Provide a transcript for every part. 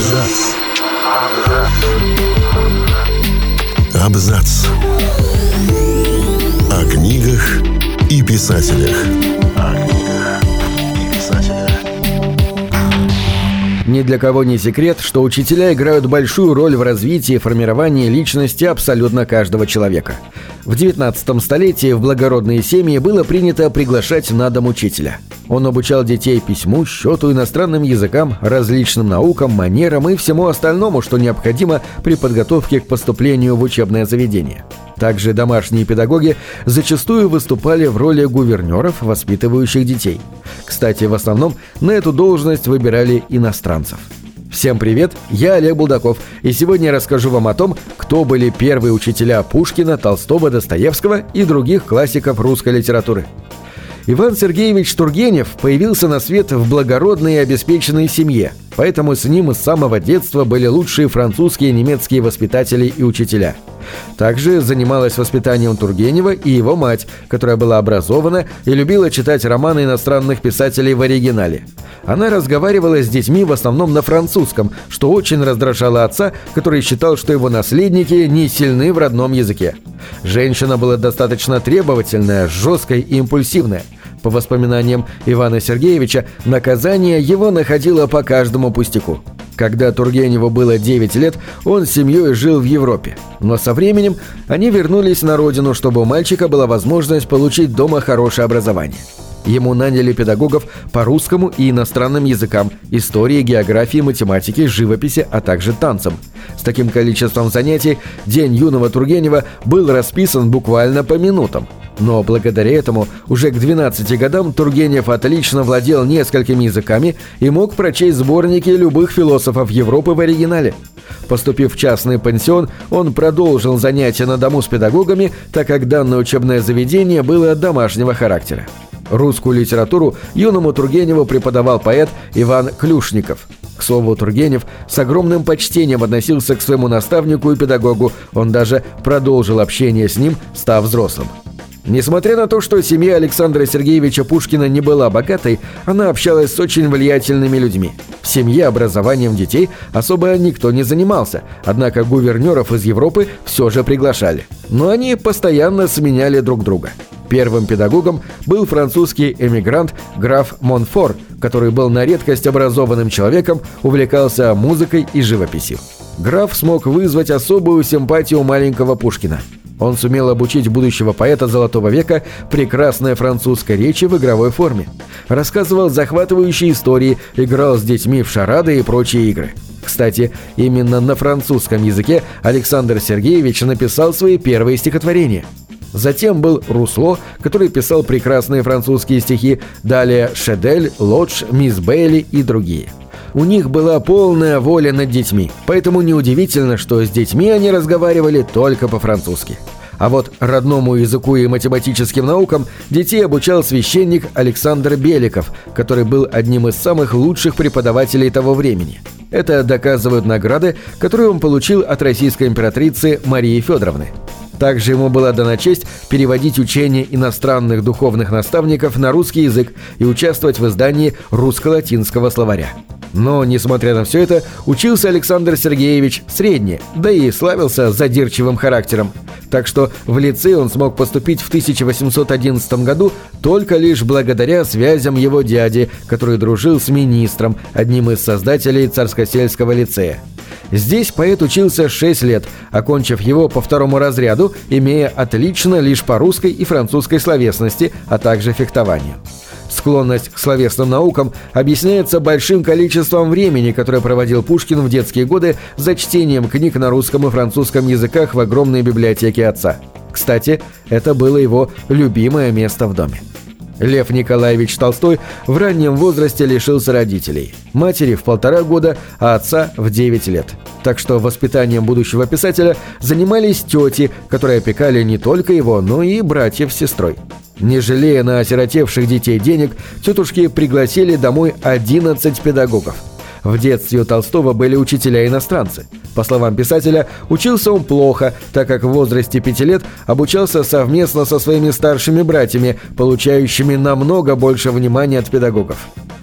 Абзац. Абзац. О книгах и писателях. О книгах Ни для кого не секрет, что учителя играют большую роль в развитии и формировании личности абсолютно каждого человека. В 19 столетии в благородные семьи было принято приглашать на дом учителя. Он обучал детей письму, счету, иностранным языкам, различным наукам, манерам и всему остальному, что необходимо при подготовке к поступлению в учебное заведение. Также домашние педагоги зачастую выступали в роли гувернеров, воспитывающих детей. Кстати, в основном на эту должность выбирали иностранцев. Всем привет, я Олег Булдаков, и сегодня я расскажу вам о том, кто были первые учителя Пушкина, Толстого, Достоевского и других классиков русской литературы. Иван Сергеевич Тургенев появился на свет в благородной и обеспеченной семье, поэтому с ним с самого детства были лучшие французские и немецкие воспитатели и учителя. Также занималась воспитанием Тургенева и его мать, которая была образована и любила читать романы иностранных писателей в оригинале. Она разговаривала с детьми в основном на французском, что очень раздражало отца, который считал, что его наследники не сильны в родном языке. Женщина была достаточно требовательная, жесткая и импульсивная. По воспоминаниям Ивана Сергеевича, наказание его находило по каждому пустяку. Когда Тургеневу было 9 лет, он с семьей жил в Европе. Но со временем они вернулись на родину, чтобы у мальчика была возможность получить дома хорошее образование. Ему наняли педагогов по русскому и иностранным языкам, истории, географии, математике, живописи, а также танцам. С таким количеством занятий день юного Тургенева был расписан буквально по минутам. Но благодаря этому уже к 12 годам Тургенев отлично владел несколькими языками и мог прочесть сборники любых философов Европы в оригинале. Поступив в частный пансион, он продолжил занятия на дому с педагогами, так как данное учебное заведение было домашнего характера. Русскую литературу юному Тургеневу преподавал поэт Иван Клюшников. К слову, Тургенев с огромным почтением относился к своему наставнику и педагогу, он даже продолжил общение с ним, став взрослым. Несмотря на то, что семья Александра Сергеевича Пушкина не была богатой, она общалась с очень влиятельными людьми. В семье образованием детей особо никто не занимался, однако гувернеров из Европы все же приглашали. Но они постоянно сменяли друг друга. Первым педагогом был французский эмигрант граф Монфор, который был на редкость образованным человеком, увлекался музыкой и живописью. Граф смог вызвать особую симпатию маленького Пушкина. Он сумел обучить будущего поэта Золотого века прекрасной французской речи в игровой форме. Рассказывал захватывающие истории, играл с детьми в шарады и прочие игры. Кстати, именно на французском языке Александр Сергеевич написал свои первые стихотворения – Затем был Русло, который писал прекрасные французские стихи, далее Шедель, Лодж, Мисс Бейли и другие. У них была полная воля над детьми, поэтому неудивительно, что с детьми они разговаривали только по-французски. А вот родному языку и математическим наукам детей обучал священник Александр Беликов, который был одним из самых лучших преподавателей того времени. Это доказывают награды, которые он получил от российской императрицы Марии Федоровны. Также ему была дана честь переводить учения иностранных духовных наставников на русский язык и участвовать в издании русско-латинского словаря. Но, несмотря на все это, учился Александр Сергеевич средне, да и славился задирчивым характером. Так что в лицей он смог поступить в 1811 году только лишь благодаря связям его дяди, который дружил с министром, одним из создателей Царскосельского лицея. Здесь поэт учился 6 лет, окончив его по второму разряду, имея отлично лишь по русской и французской словесности, а также фехтованию. Склонность к словесным наукам объясняется большим количеством времени, которое проводил Пушкин в детские годы за чтением книг на русском и французском языках в огромной библиотеке отца. Кстати, это было его любимое место в доме. Лев Николаевич Толстой в раннем возрасте лишился родителей. Матери в полтора года, а отца в 9 лет. Так что воспитанием будущего писателя занимались тети, которые опекали не только его, но и братьев с сестрой. Не жалея на осиротевших детей денег, тетушки пригласили домой 11 педагогов. В детстве у Толстого были учителя-иностранцы. По словам писателя, учился он плохо, так как в возрасте пяти лет обучался совместно со своими старшими братьями, получающими намного больше внимания от педагогов.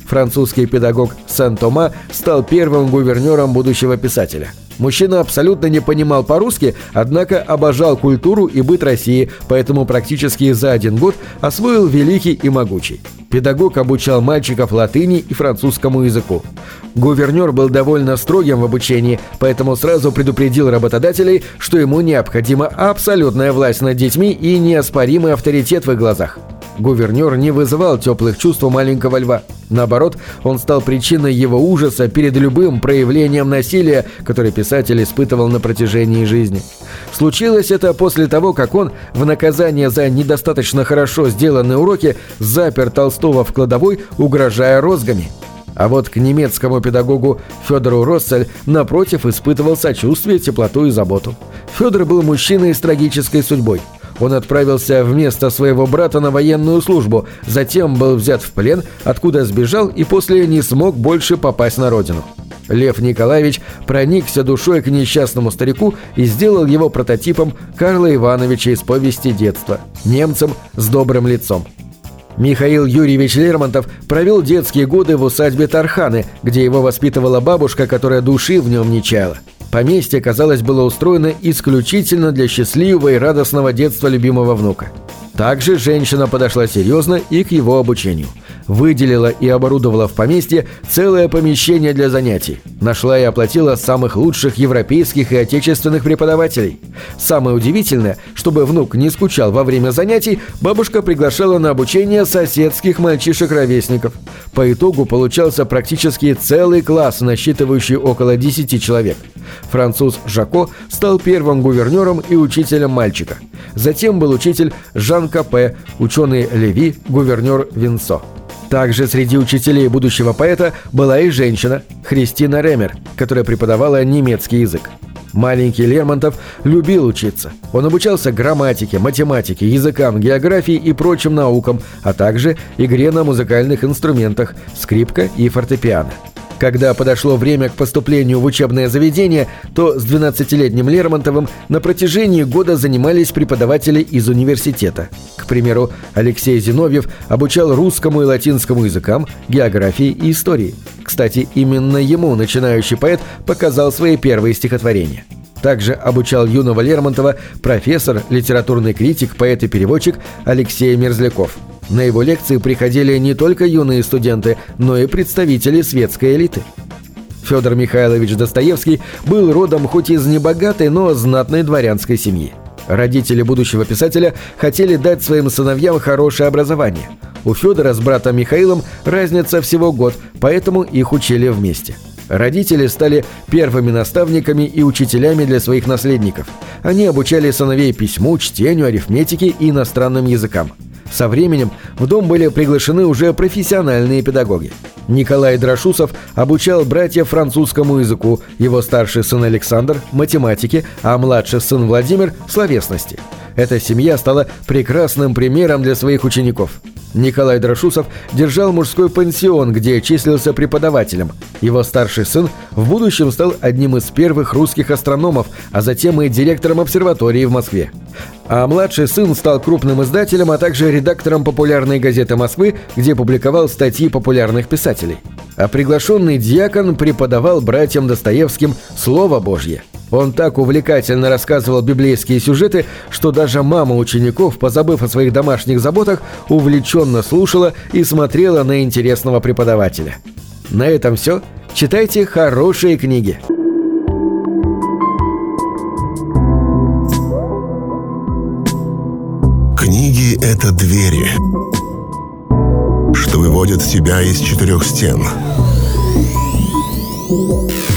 Французский педагог Сен-Тома стал первым гувернером будущего писателя. Мужчина абсолютно не понимал по-русски, однако обожал культуру и быт России, поэтому практически за один год освоил великий и могучий. Педагог обучал мальчиков латыни и французскому языку. Гувернер был довольно строгим в обучении, поэтому сразу предупредил работодателей, что ему необходима абсолютная власть над детьми и неоспоримый авторитет в их глазах. Гувернер не вызывал теплых чувств у маленького льва. Наоборот, он стал причиной его ужаса перед любым проявлением насилия, который писатель испытывал на протяжении жизни. Случилось это после того, как он, в наказание за недостаточно хорошо сделанные уроки, запер Толстого в кладовой, угрожая розгами. А вот к немецкому педагогу Федору Россель, напротив, испытывал сочувствие, теплоту и заботу. Федор был мужчиной с трагической судьбой – он отправился вместо своего брата на военную службу, затем был взят в плен, откуда сбежал и после не смог больше попасть на родину. Лев Николаевич проникся душой к несчастному старику и сделал его прототипом Карла Ивановича из повести детства, немцем с добрым лицом. Михаил Юрьевич Лермонтов провел детские годы в усадьбе Тарханы, где его воспитывала бабушка, которая души в нем не чаяла. Поместье, казалось, было устроено исключительно для счастливого и радостного детства любимого внука. Также женщина подошла серьезно и к его обучению – выделила и оборудовала в поместье целое помещение для занятий. Нашла и оплатила самых лучших европейских и отечественных преподавателей. Самое удивительное, чтобы внук не скучал во время занятий, бабушка приглашала на обучение соседских мальчишек-ровесников. По итогу получался практически целый класс, насчитывающий около 10 человек. Француз Жако стал первым гувернером и учителем мальчика. Затем был учитель Жан Капе, ученый Леви, гувернер Винсо. Также среди учителей будущего поэта была и женщина, Христина Ремер, которая преподавала немецкий язык. Маленький Лермонтов любил учиться. Он обучался грамматике, математике, языкам, географии и прочим наукам, а также игре на музыкальных инструментах, скрипка и фортепиано. Когда подошло время к поступлению в учебное заведение, то с 12-летним Лермонтовым на протяжении года занимались преподаватели из университета. К примеру, Алексей Зиновьев обучал русскому и латинскому языкам, географии и истории. Кстати, именно ему начинающий поэт показал свои первые стихотворения. Также обучал юного Лермонтова профессор, литературный критик, поэт и переводчик Алексей Мерзляков – на его лекции приходили не только юные студенты, но и представители светской элиты. Федор Михайлович Достоевский был родом хоть из небогатой, но знатной дворянской семьи. Родители будущего писателя хотели дать своим сыновьям хорошее образование. У Федора с братом Михаилом разница всего год, поэтому их учили вместе. Родители стали первыми наставниками и учителями для своих наследников. Они обучали сыновей письму, чтению, арифметике и иностранным языкам. Со временем в дом были приглашены уже профессиональные педагоги. Николай Драшусов обучал братьев французскому языку, его старший сын Александр – математике, а младший сын Владимир – словесности. Эта семья стала прекрасным примером для своих учеников. Николай Драшусов держал мужской пансион, где числился преподавателем. Его старший сын в будущем стал одним из первых русских астрономов, а затем и директором обсерватории в Москве. А младший сын стал крупным издателем, а также редактором популярной газеты Москвы, где публиковал статьи популярных писателей. А приглашенный диакон преподавал братьям Достоевским «Слово Божье». Он так увлекательно рассказывал библейские сюжеты, что даже мама учеников, позабыв о своих домашних заботах, увлеченно слушала и смотрела на интересного преподавателя. На этом все. Читайте хорошие книги. Книги — это двери, что выводят тебя из четырех стен —